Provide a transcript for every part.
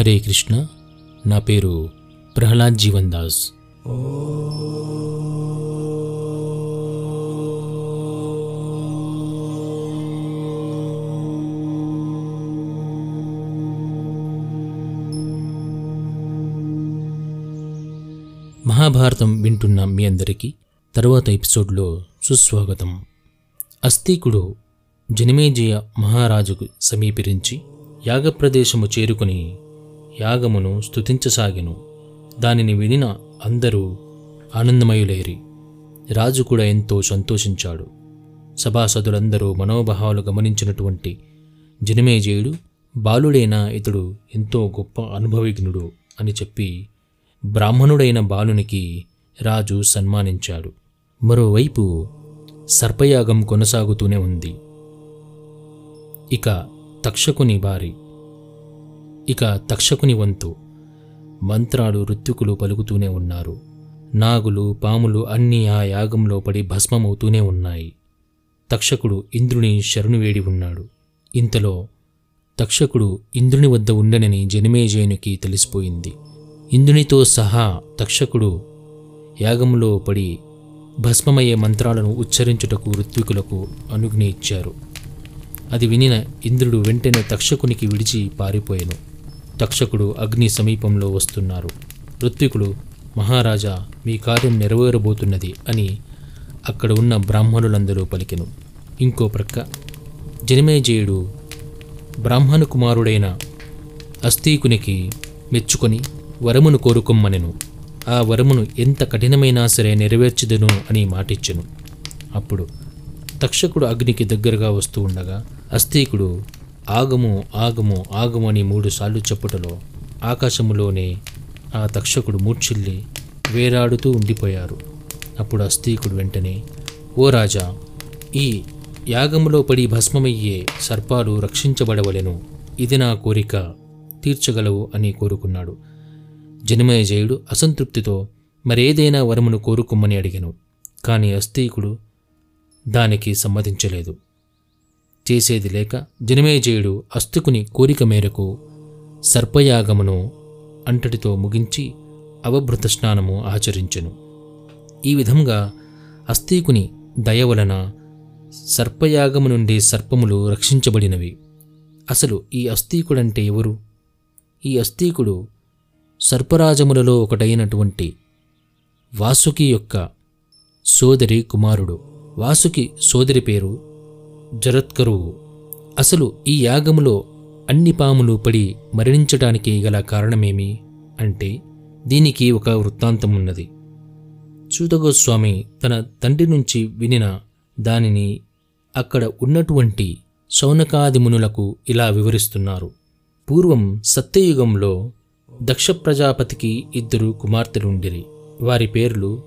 హరే కృష్ణ. నా పేరు ప్రహ్లాద్ జీవన్ దాస్. మహాభారతం వింటున్న మీ అందరికీ తరువాత ఎపిసోడ్లో సుస్వాగతం. అస్తికుడు జనమేజయ మహారాజుకు సమీపించి యాగప్రదేశము చేరుకుని యాగమును స్థుతించసాగెను దానిని వినిన అందరూ ఆనందమయులేరి. రాజు కూడా ఎంతో సంతోషించాడు. సభాసదులందరూ మనోభావాలు గమనించినటువంటి జనమేజయుడు బాలుడైన ఇతడు ఎంతో గొప్ప అనుభవిజ్ఞుడు అని చెప్పి బ్రాహ్మణుడైన బాలునికి రాజు సన్మానించాడు. మరోవైపు సర్పయాగం కొనసాగుతూనే ఉంది. ఇక తక్షకుని బారి ఇక తక్షకుని వంతు. మంత్రాలు ఋత్వికులు పలుకుతూనే ఉన్నారు. నాగులు పాములు అన్నీ ఆ యాగంలో పడి భస్మమవుతూనే ఉన్నాయి. తక్షకుడు ఇంద్రుని శరణు వేడి ఉన్నాడు. ఇంతలో తక్షకుడు ఇంద్రుని వద్ద ఉండనని జనమేజయునికి తెలిసిపోయింది. ఇంద్రునితో సహా తక్షకుడు యాగంలో పడి భస్మమయ్యే మంత్రాలను ఉచ్చరించుటకు ఋత్వికులకు అనుజ్ఞ ఇచ్చారు. అది వినిన ఇంద్రుడు వెంటనే తక్షకునికి విడిచి పారిపోయాను. తక్షకుడు అగ్ని సమీపంలో వస్తున్నారు. ఋత్వికుడు మహారాజా మీ కార్యం నెరవేరబోతున్నది అని అక్కడ ఉన్న బ్రాహ్మణులందరూ పలికెను. ఇంకో ప్రక్క జనమేజయుడు బ్రాహ్మణ కుమారుడైన అస్తీకునికి మెచ్చుకొని వరమును కోరుకొమ్మనెను. ఆ వరమును ఎంత కఠినమైనా సరే నెరవేర్చదును అని మాటిచ్చెను. అప్పుడు తక్షకుడు అగ్నికి దగ్గరగా వస్తూ ఉండగా అస్తీకుడు ఆగము ఆగము ఆగము అని మూడుసార్లు చెప్పుటలో ఆకాశములోనే ఆ తక్షకుడు మూర్చిల్లి వేరాడుతూ ఉండిపోయారు. అప్పుడు అస్థీకుడు వెంటనే ఓ రాజా ఈ యాగములో పడి భస్మమయ్యే సర్పాలు రక్షించబడవలెను. ఇది నా కోరిక. తీర్చగలవు అని కోరుకున్నాడు. జనమేజయుడు అసంతృప్తితో మరేదైనా వరమును కోరుకోమని అడిగాను. కానీ అస్తీకుడు దానికి సమ్మతించలేదు. చేసేది లేక జనమేజయుడు అస్తుకుని కోరిక మేరకు సర్పయాగమును అంటటితో ముగించి అవభృత స్నానము ఆచరించెను. ఈ విధంగా అస్తీకుని దయ వలన సర్పయాగము నుండి సర్పములు రక్షించబడినవి. అసలు ఈ అస్తీకుడంటే ఎవరు? ఈ అస్తీకుడు సర్పరాజములలో ఒకటైనటువంటి వాసుకి యొక్క సోదరి కుమారుడు. వాసుకి సోదరి పేరు జరత్కరువు అసలు ఈ యాగములో అన్ని పాములు పడి మరణించటానికి గల కారణమేమి? అంటే దీనికి ఒక వృత్తాంతం ఉన్నది చూతగోస్వామి తన తండ్రి నుంచి వినిన దానిని అక్కడ ఉన్నటువంటి శౌనకాదిమునులకు ఇలా వివరిస్తున్నారు. పూర్వం సత్యయుగంలో దక్ష ప్రజాపతికి ఇద్దరు కుమార్తెలుండిరి. వారి పేర్లు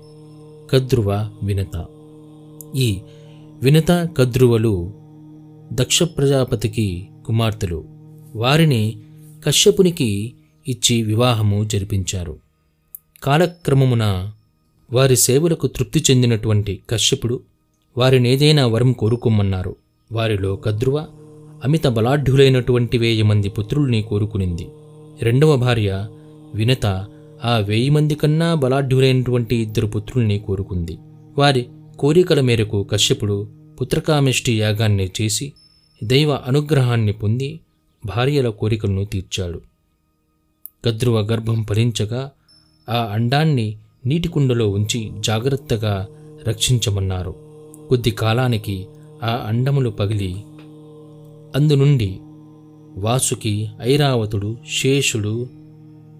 కద్రువ వినత. ఈ వినత కద్రువలు దక్ష ప్రజాపతికి కుమార్తెలు. వారిని కశ్యపునికి ఇచ్చి వివాహము జరిపించారు. కాలక్రమమున వారి సేవలకు తృప్తి చెందినటువంటి కశ్యపుడు వారిని ఏదైనా వరం కోరుకోమన్నారు. వారిలో కద్రువ అమిత బలాఢ్యులైనటువంటి వేయి మంది పుత్రుల్ని కోరుకునింది. రెండవ భార్య వినత ఆ వెయ్యి మంది కన్నా బలాఢ్యులైనటువంటి ఇద్దరు పుత్రుల్ని కోరుకుంది. వారి కోరికల మేరకు కశ్యపుడు పుత్రకామిష్టి యాగాన్ని చేసి దైవ అనుగ్రహాన్ని పొంది భార్యల కోరికలను తీర్చాడు. గద్రువ గర్భం ఫలించగా ఆ అండాన్ని నీటి కుండలో ఉంచి జాగ్రత్తగా రక్షించమన్నారు. కొద్ది కాలానికి ఆ అండములు పగిలి అందునుండి వాసుకి ఐరావతుడు శేషుడు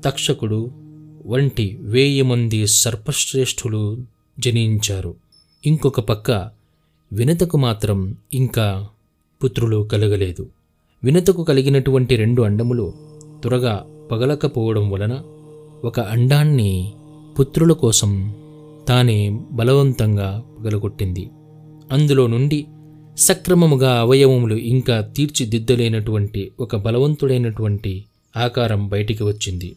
తక్షకుడు వంటి వేయి మంది సర్పశ్రేష్ఠులు జనించారు. ఇంకొక పక్క వినతకు మాత్రం ఇంకా పుత్రులు కలగలేదు. వినతకు కలిగినటువంటి రెండు అండములు త్వరగా పగలకపోవడం వలన ఒక అండాన్ని పుత్రుల కోసం తానే బలవంతంగా పగలగొట్టింది. అందులో నుండి సక్రమముగా అవయవములు ఇంకా తీర్చిదిద్దలేనటువంటి ఒక బలవంతుడైనటువంటి ఆకారం బయటికి వచ్చింది.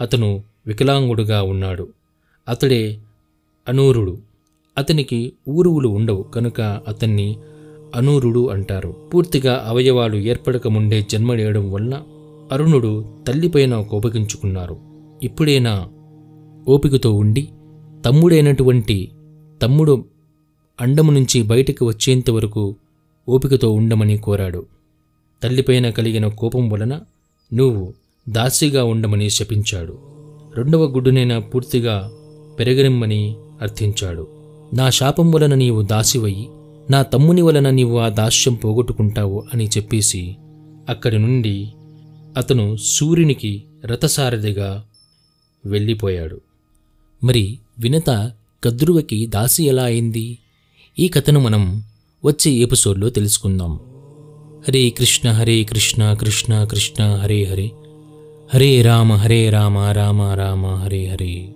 అతను వికలాంగుడుగా ఉన్నాడు. అతడే అనూరుడు. అతనికి ఊరువులు ఉండవు కనుక అతన్ని అనూరుడు అంటారు. పూర్తిగా అవయవాలు ఏర్పడక ముందే జన్మలేయడం వలన అరుణుడు తల్లిపైన కోపగించుకున్నారు. ఇప్పుడైనా ఓపికతో ఉండి తమ్ముడైనటువంటి తమ్ముడు అండము నుంచి బయటకు వచ్చేంత వరకు ఓపికతో ఉండమని కోరాడు. తల్లిపైన కలిగిన కోపం వలన నువ్వు దాసిగా ఉండమని శపించాడు. రెండవ గుడ్డునైనా పూర్తిగా పెరగనిమ్మని అర్థించాడు. నా శాపం వలన నీవు దాసివయ్యి నా తమ్ముని వలన నీవు ఆ దాస్యం పోగొట్టుకుంటావు అని చెప్పేసి అక్కడి నుండి అతను సూర్యునికి రథసారథిగా వెళ్ళిపోయాడు. మరి వినత కద్రువకి దాసి ఎలా అయింది? ఈ కథను మనం వచ్చే ఎపిసోడ్లో తెలుసుకుందాం. హరే కృష్ణ హరే కృష్ణ కృష్ణ కృష్ణ హరే హరే. హరే రామ హరే రామ రామ రామ హరే హరే.